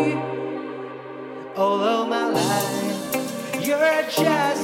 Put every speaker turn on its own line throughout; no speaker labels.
All of my life, you're just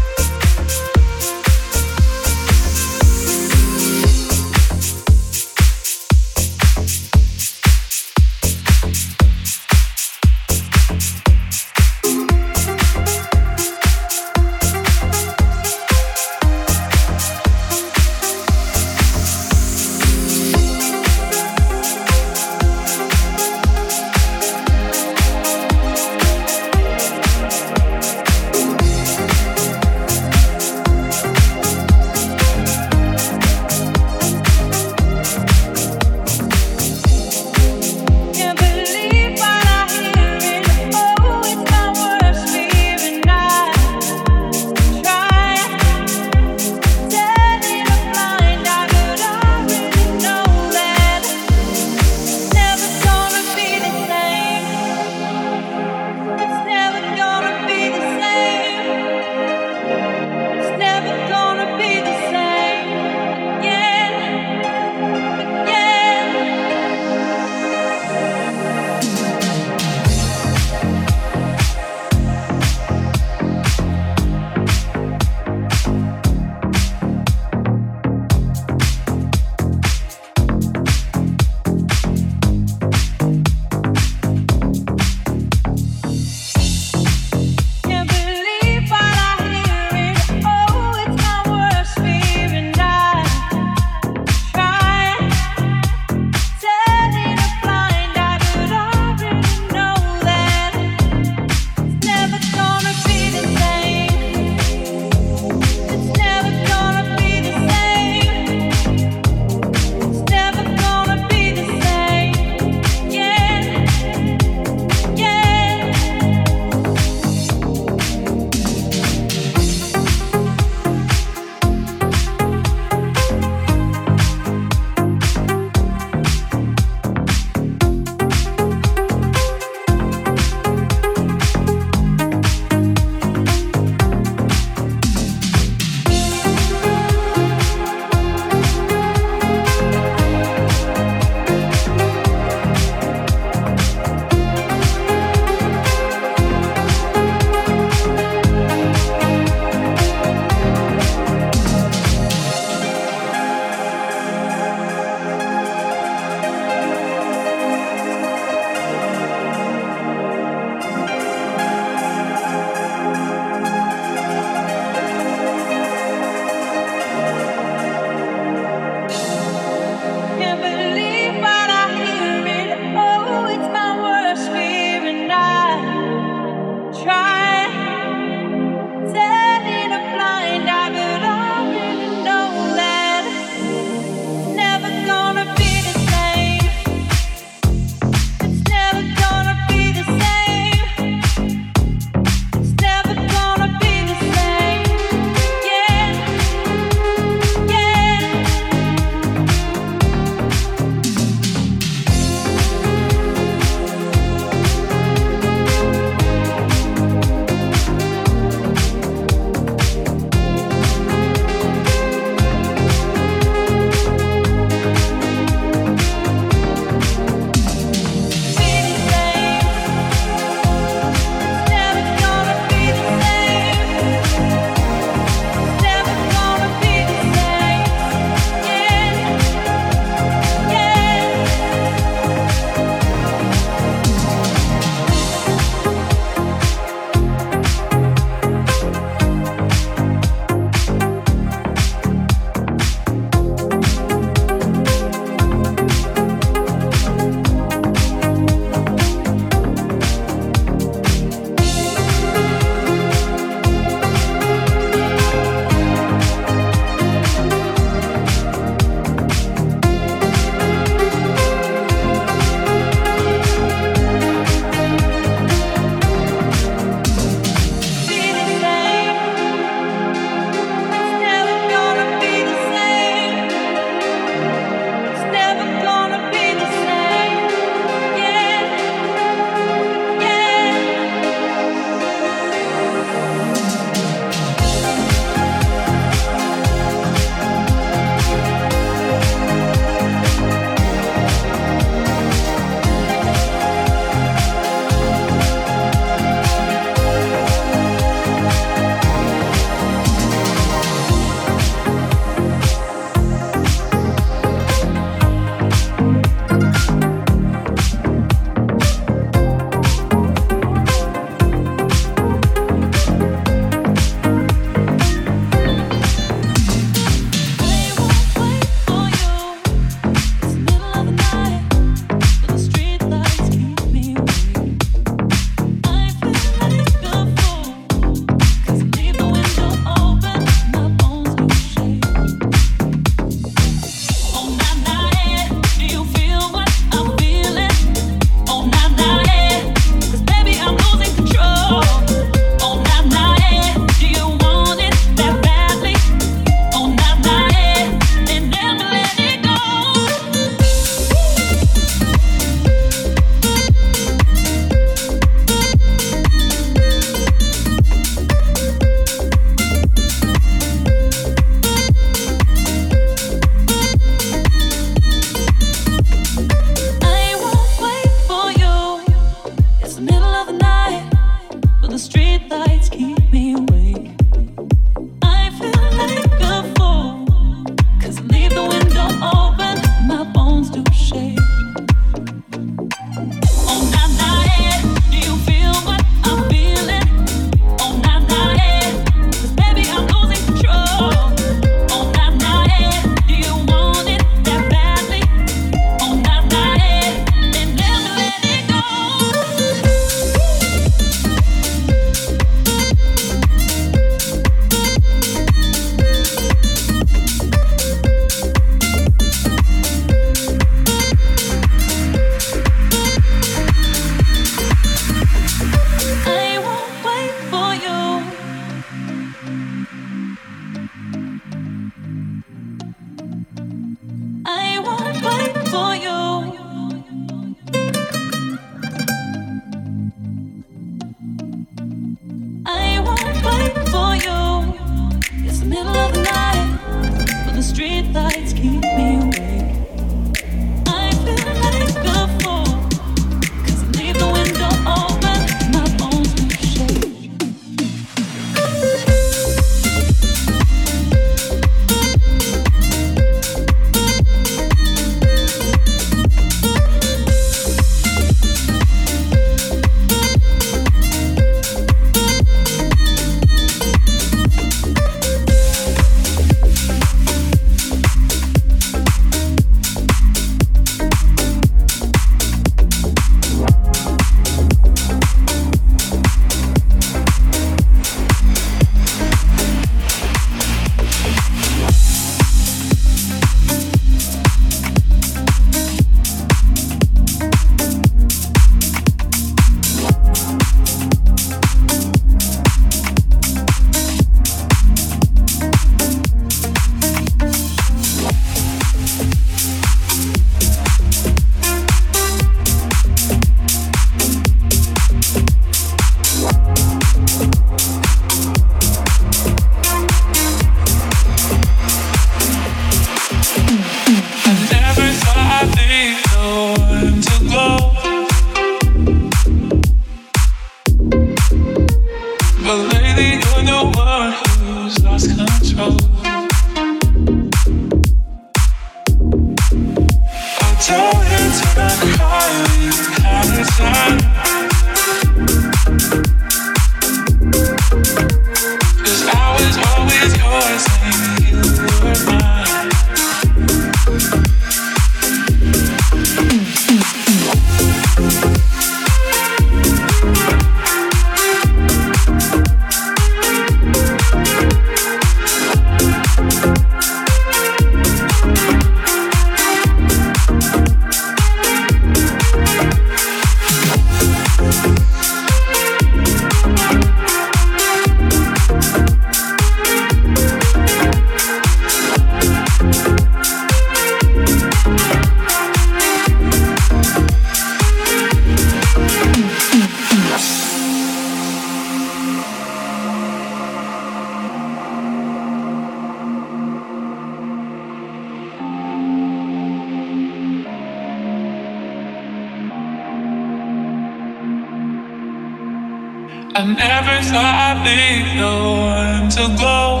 I never thought I'd be the one to go.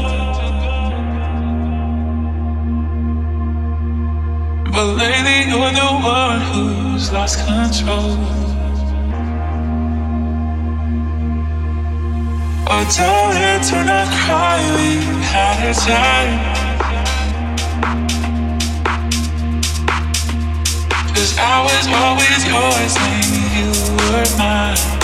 But lately you're the one who's lost control. I told her to not cry, we had a time. Cause I was always yours and you were mine.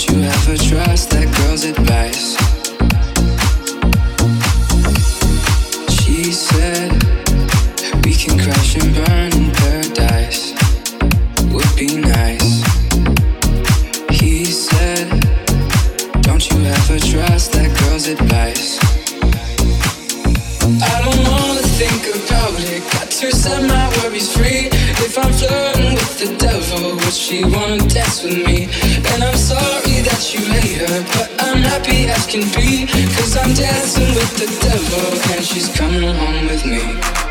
Don't you ever trust that girl's advice. She said we can crash and burn in paradise. Would be nice. He said, Don't you ever trust that girl's advice. I don't wanna think about it. Got to set my worries free. If I'm flirting with the devil, would she wanna dance with me? And I'm sorry can be. Cause I'm dancing with the devil, and she's coming home with me.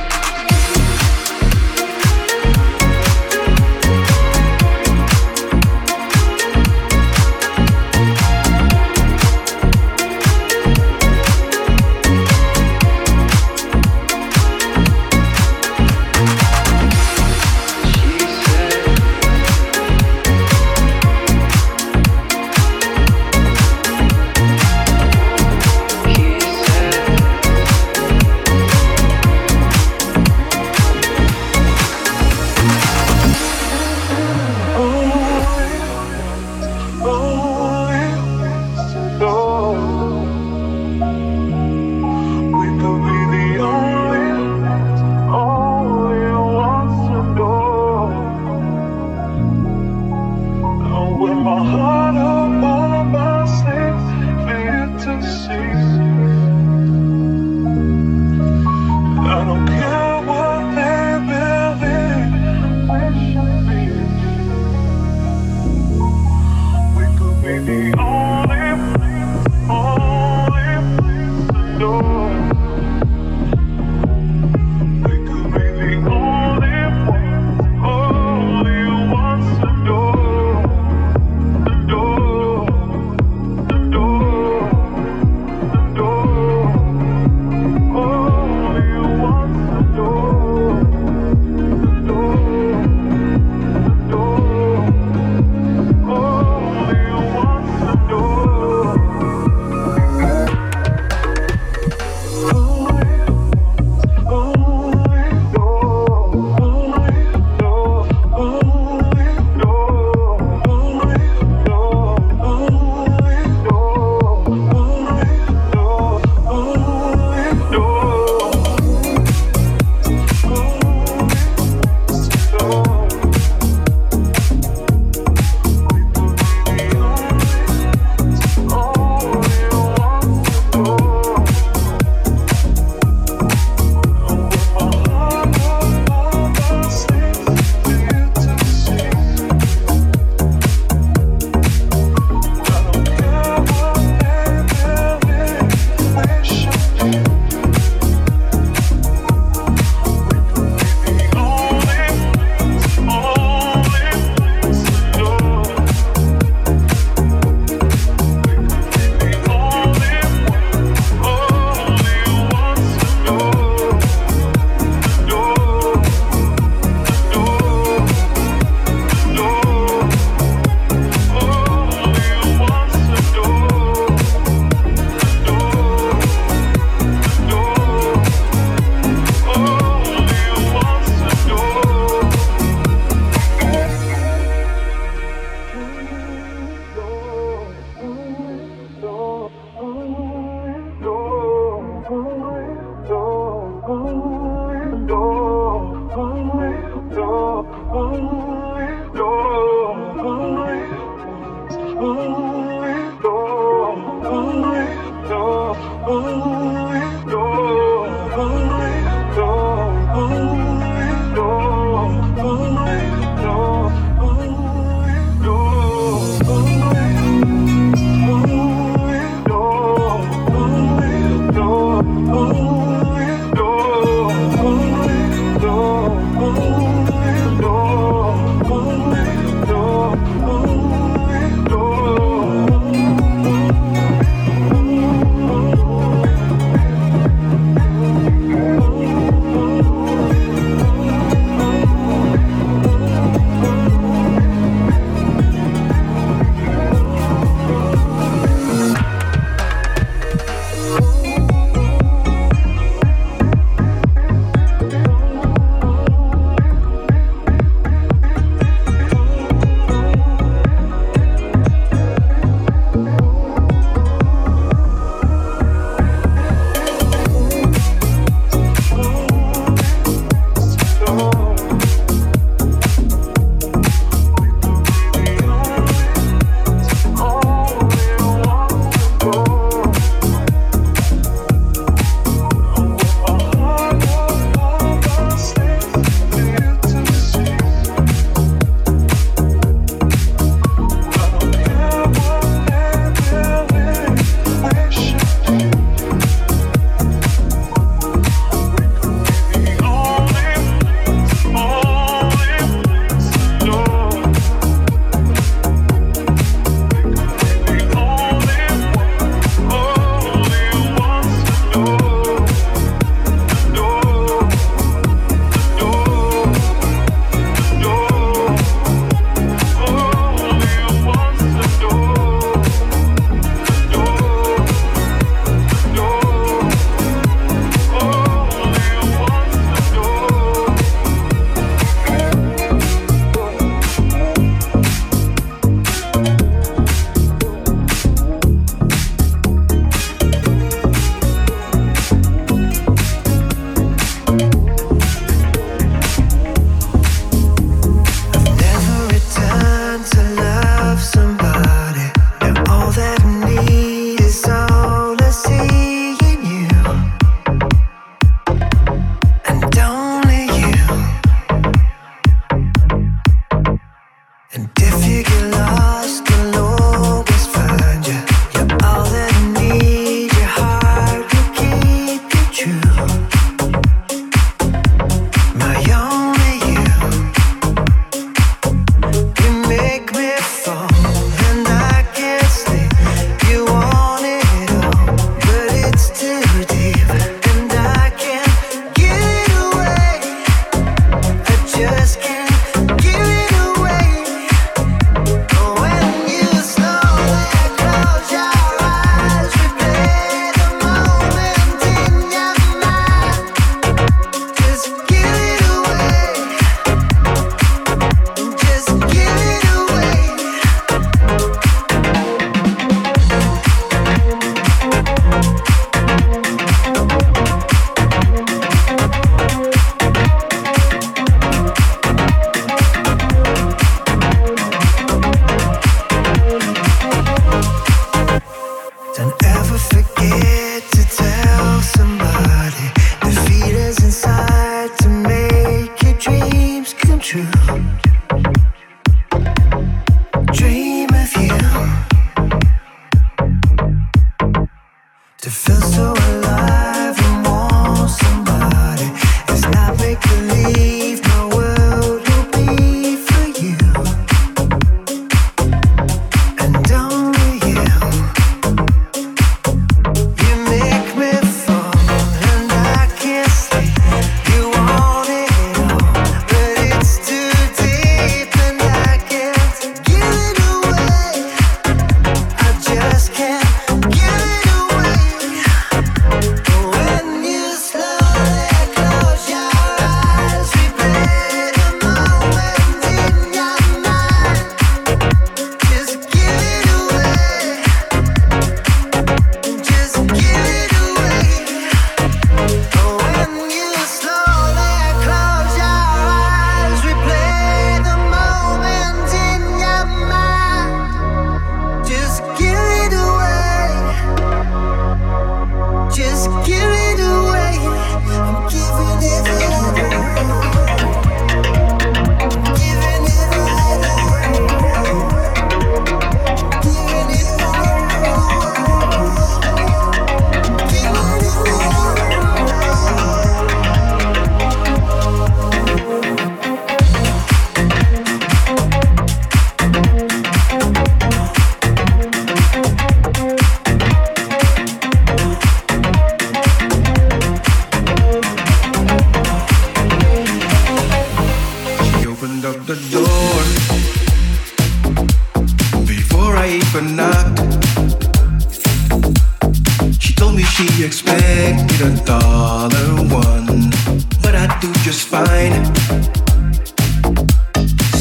just fine.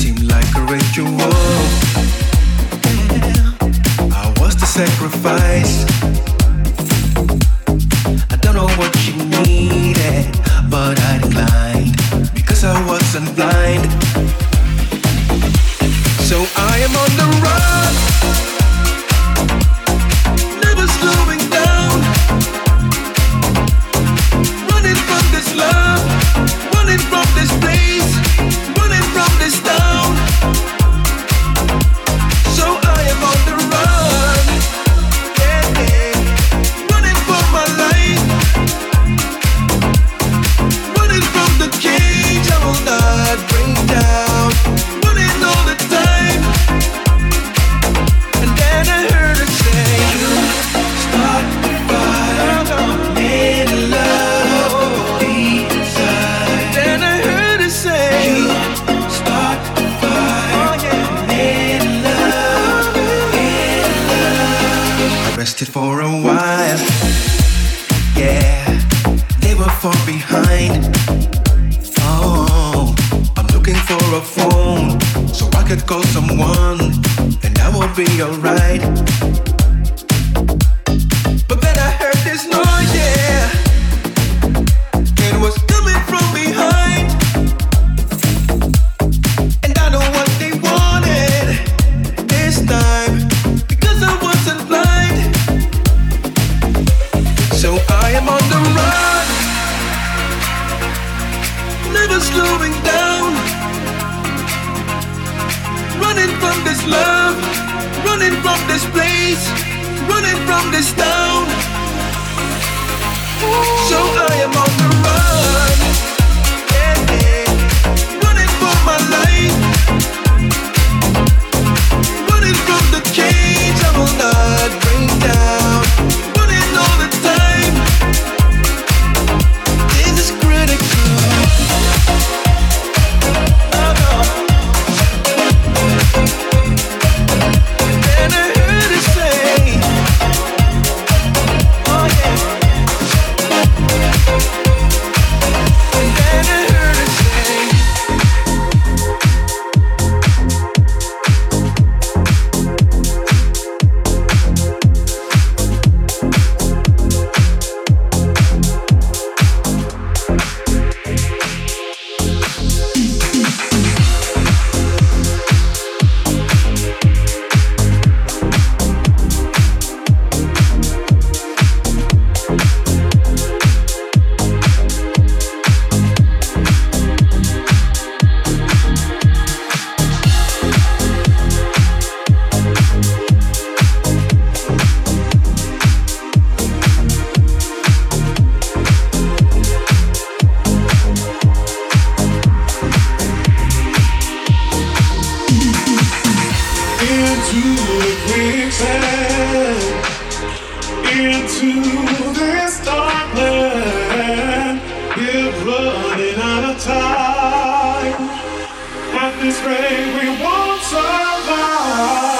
Seemed like a ritual. wolf. I was the sacrifice. I don't know what you needed, but I am on the run, never slowing down. Running from this love, running from this place, running from this town. So I am on the run, running for my life,
running from the cage I will not break down. into the quicksand, into this dark land. We're running out of time. At this rate, we won't survive.